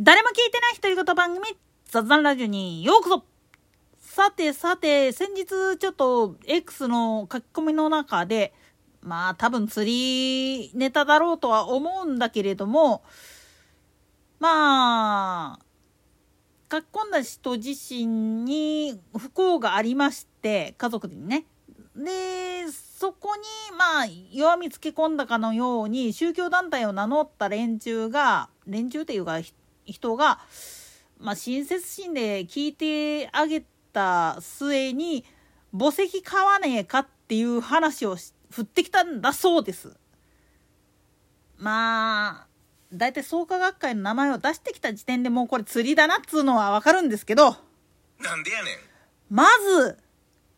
誰も聞いてない独り言番組雑談ラジオにようこそ。さてさて先日ちょっと X の書き込みの中でまあ多分釣りネタだろうとは思うんだけれどもまあ書き込んだ人自身に不幸がありまして家族にね。でそこにまあ弱みつけ込んだかのように宗教団体を名乗った連中が連中というか人が、まあ、親切心で聞いてあげた末に墓石買わねえかっていう話を振ってきたんだそうです。まあ大体創価学会の名前を出してきた時点でもうこれ釣りだなっつうのはわかるんですけどなんでやねんまず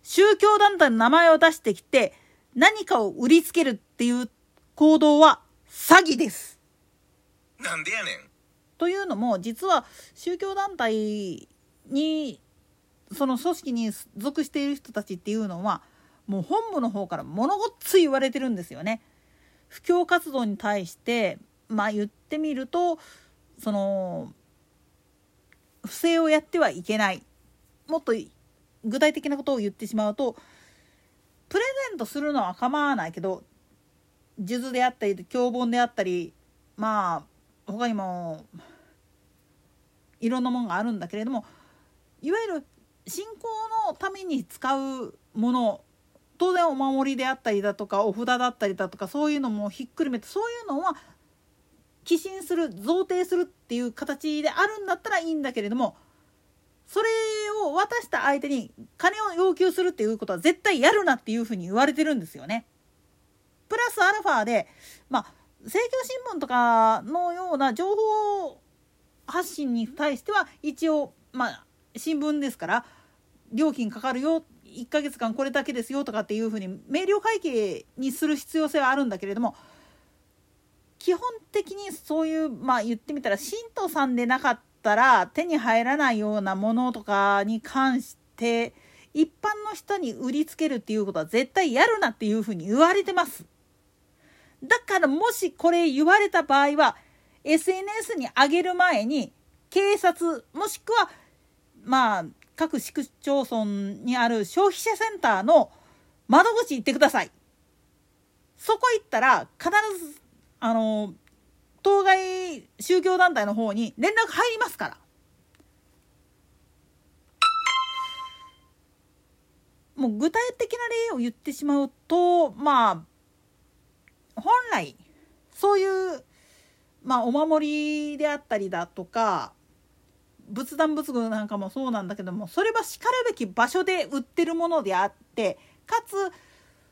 宗教団体の名前を出してきて何かを売りつけるっていう行動は詐欺です。なんでやねんというのも実は宗教団体にその組織に属している人たちっていうのはもう本部の方から物ごっつい言われてるんですよね。布教活動に対してまあ言ってみるとその不正をやってはいけないもっと具体的なことを言ってしまうとプレゼントするのは構わないけど数珠であったり教本であったりまあ他にもいろんなものがあるんだけれどもいわゆる信仰のために使うもの当然お守りであったりだとかお札だったりだとかそういうのもひっくるめてそういうのは寄進する贈呈するっていう形であるんだったらいいんだけれどもそれを渡した相手に金を要求するっていうことは絶対やるなっていうふうに言われてるんですよね。プラスアルファでまあ政教新聞とかのような情報発信に対しては一応まあ新聞ですから料金かかるよ1ヶ月間これだけですよとかっていうふうに明瞭会計にする必要性はあるんだけれども基本的にそういうまあ言ってみたら信徒さんでなかったったら手に入らないようなものとかに関して一般の人に売りつけるっていうことは絶対やるなっていうふうに言われてます。だからもしこれ言われた場合は SNS に上げる前に警察もしくはまあ各市区町村にある消費者センターの窓口行ってください。そこ行ったら必ずあの当該宗教団体の方に連絡入りますから。もう具体的な例を言ってしまうとまあ本来そういうまあお守りであったりだとか仏壇仏具なんかもそうなんだけどもそれはしかるべき場所で売ってるものであってかつ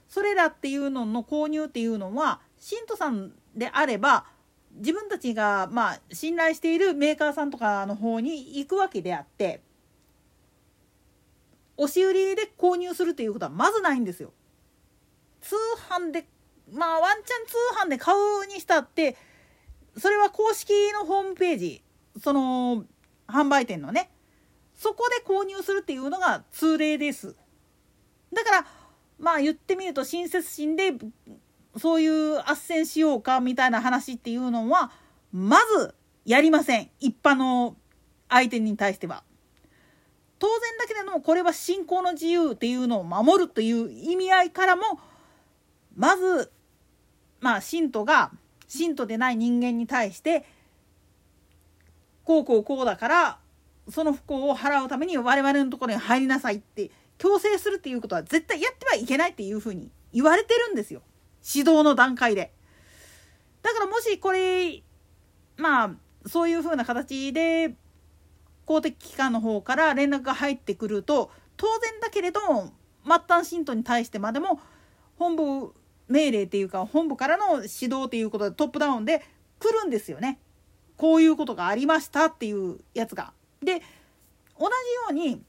それらっていうのの購入っていうのは信徒さんであれば自分たちがまあ信頼しているメーカーさんとかの方に行くわけであって押し売りで購入するということはまずないんですよ。通販でまあワンチャン通販で買うにしたってそれは公式のホームページその販売店のねそこで購入するっていうのが通例です。だからまあ言ってみると親切心でそういう斡旋しようかみたいな話っていうのはまずやりません一般の相手に対しては。当然だけれどもこれは信仰の自由っていうのを守るという意味合いからもまずまあ信徒が信徒でない人間に対してこうこうこうだからその不幸を払うために我々のところに入りなさいって強制するっていうことは絶対やってはいけないっていうふうに言われてるんですよ。指導の段階で。だからもしこれ、まあ、そういうふうな形で、公的機関の方から連絡が入ってくると、当然だけれども、末端信徒に対してまでも、本部命令っていうか、本部からの指導っていうことでトップダウンで来るんですよね。こういうことがありましたっていうやつが。で、同じように、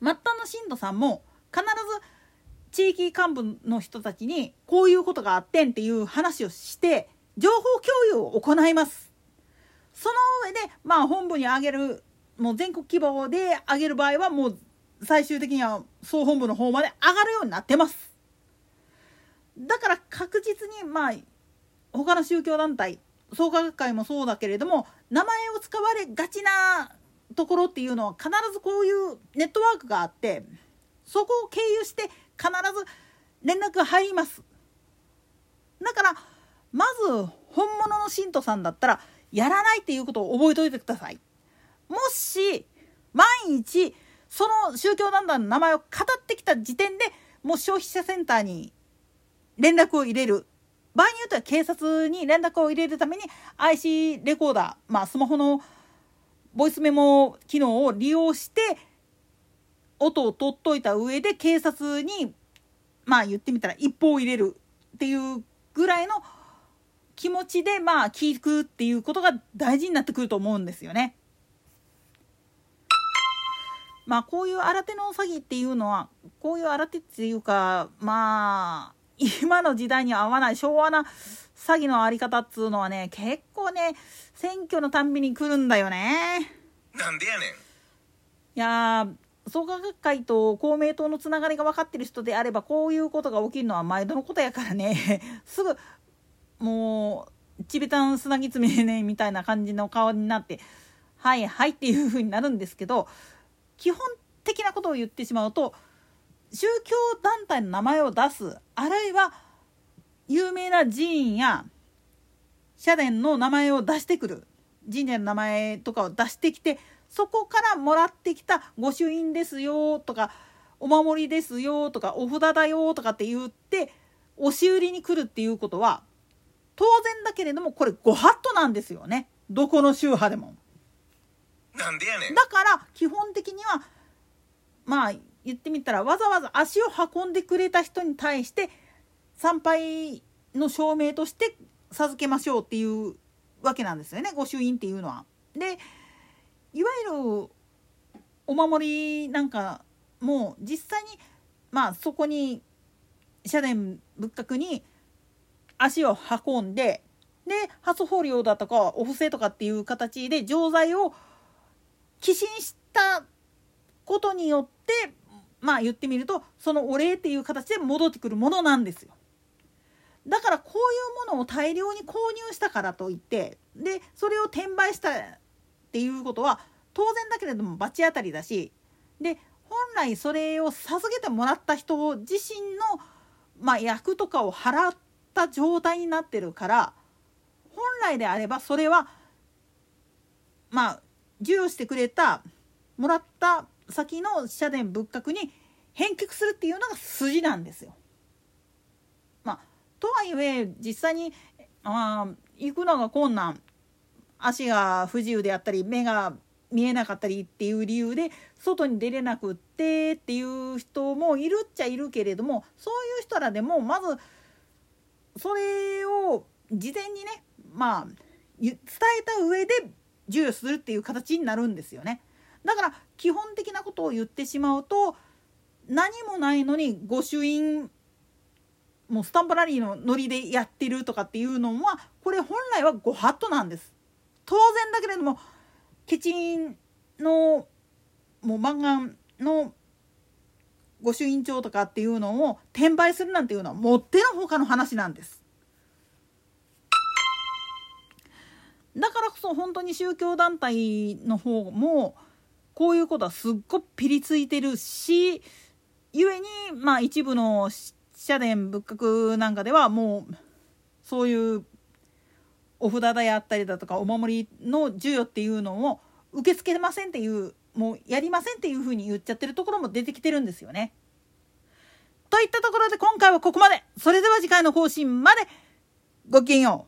末端の信徒さんも必ず地域幹部の人たちにこういうことがあってんっていう話をして情報共有を行います。その上でまあ本部にあげるもう全国規模で上げる場合はもう最終的には総本部の方まで上がるようになってます。だから確実にまあ他の宗教団体創価学会もそうだけれども名前を使われがちなところっていうのは必ずこういうネットワークがあってそこを経由して必ず連絡が入ります。だからまず本物の信徒さんだったらやらないっていうことを覚えておいてください。もし毎日その宗教団体の名前を語ってきた時点でもう消費者センターに連絡を入れる場合によっては警察に連絡を入れるために IC レコーダー、まあ、スマホのボイスメモ機能を利用して音を取っといた上で警察にまあ言ってみたら一報を入れるっていうぐらいの気持ちでまあ聞くっていうことが大事になってくると思うんですよね。まあこういう新手の詐欺っていうのはこういう新手っていうかまあ今の時代に合わない昭和な詐欺のあり方っつうのはね結構ね選挙のたんびに来るんだよね。なんでやねんいや創価学会と公明党のつながりが分かってる人であればこういうことが起きるのは毎度のことやからね すぐもうちびたん砂ぎつめねみたいな感じの顔になってはいはいっていう風になるんですけど基本的なことを言ってしまうと宗教団体の名前を出すあるいは有名な寺院や社殿の名前を出してくる神社の名前とかを出してきてそこからもらってきた御朱印ですよとかお守りですよとかお札だよとかって言って押し売りに来るっていうことは当然だけれどもこれご法度なんですよねどこの宗派でも。なんでやねんだから基本的にはまあ言ってみたらわざわざ足を運んでくれた人に対して参拝の証明として授けましょうっていうわけなんですよね御朱印っていうのは。でいわゆるお守りなんかも実際にまあそこに社殿仏閣に足を運んでで初法領だとかお布施とかっていう形で錠剤を寄進したことによってまあ言ってみるとそのお礼っていう形で戻ってくるものなんですよ。だからこういうものを大量に購入したからといってでそれを転売したっていうことは当然だけれども罰当たりだしで本来それを授けてもらった人自身の、まあ、役とかを払った状態になってるから本来であればそれはまあ授与してくれたもらった先の社殿仏閣に返却するっていうのが筋なんですよ。まあ、とはいえ実際にあ行くのが困難足が不自由であったり目が見えなかったりっていう理由で外に出れなくってっていう人もいるっちゃいるけれどもそういう人らでもまずそれを事前にねまあ伝えた上で授与するっていう形になるんですよね。だから基本的なことを言ってしまうと何もないのに御朱印もうスタンプラリーのノリでやってるとかっていうのはこれ本来はご法度なんです。当然だけれどもケチンのもう漫画の御朱印帳とかっていうのを転売するなんていうのはもってのほかの話なんです。だからこそ本当に宗教団体の方もこういうことはすっごくピリついてるしゆえにまあ一部の社殿仏閣なんかではもうそういうお札だやったりだとかお守りの授与っていうのを受け付けませんっていうもうやりませんっていうふうに言っちゃってるところも出てきてるんですよね。といったところで今回はここまで。それでは次回の更新までごきげんよう。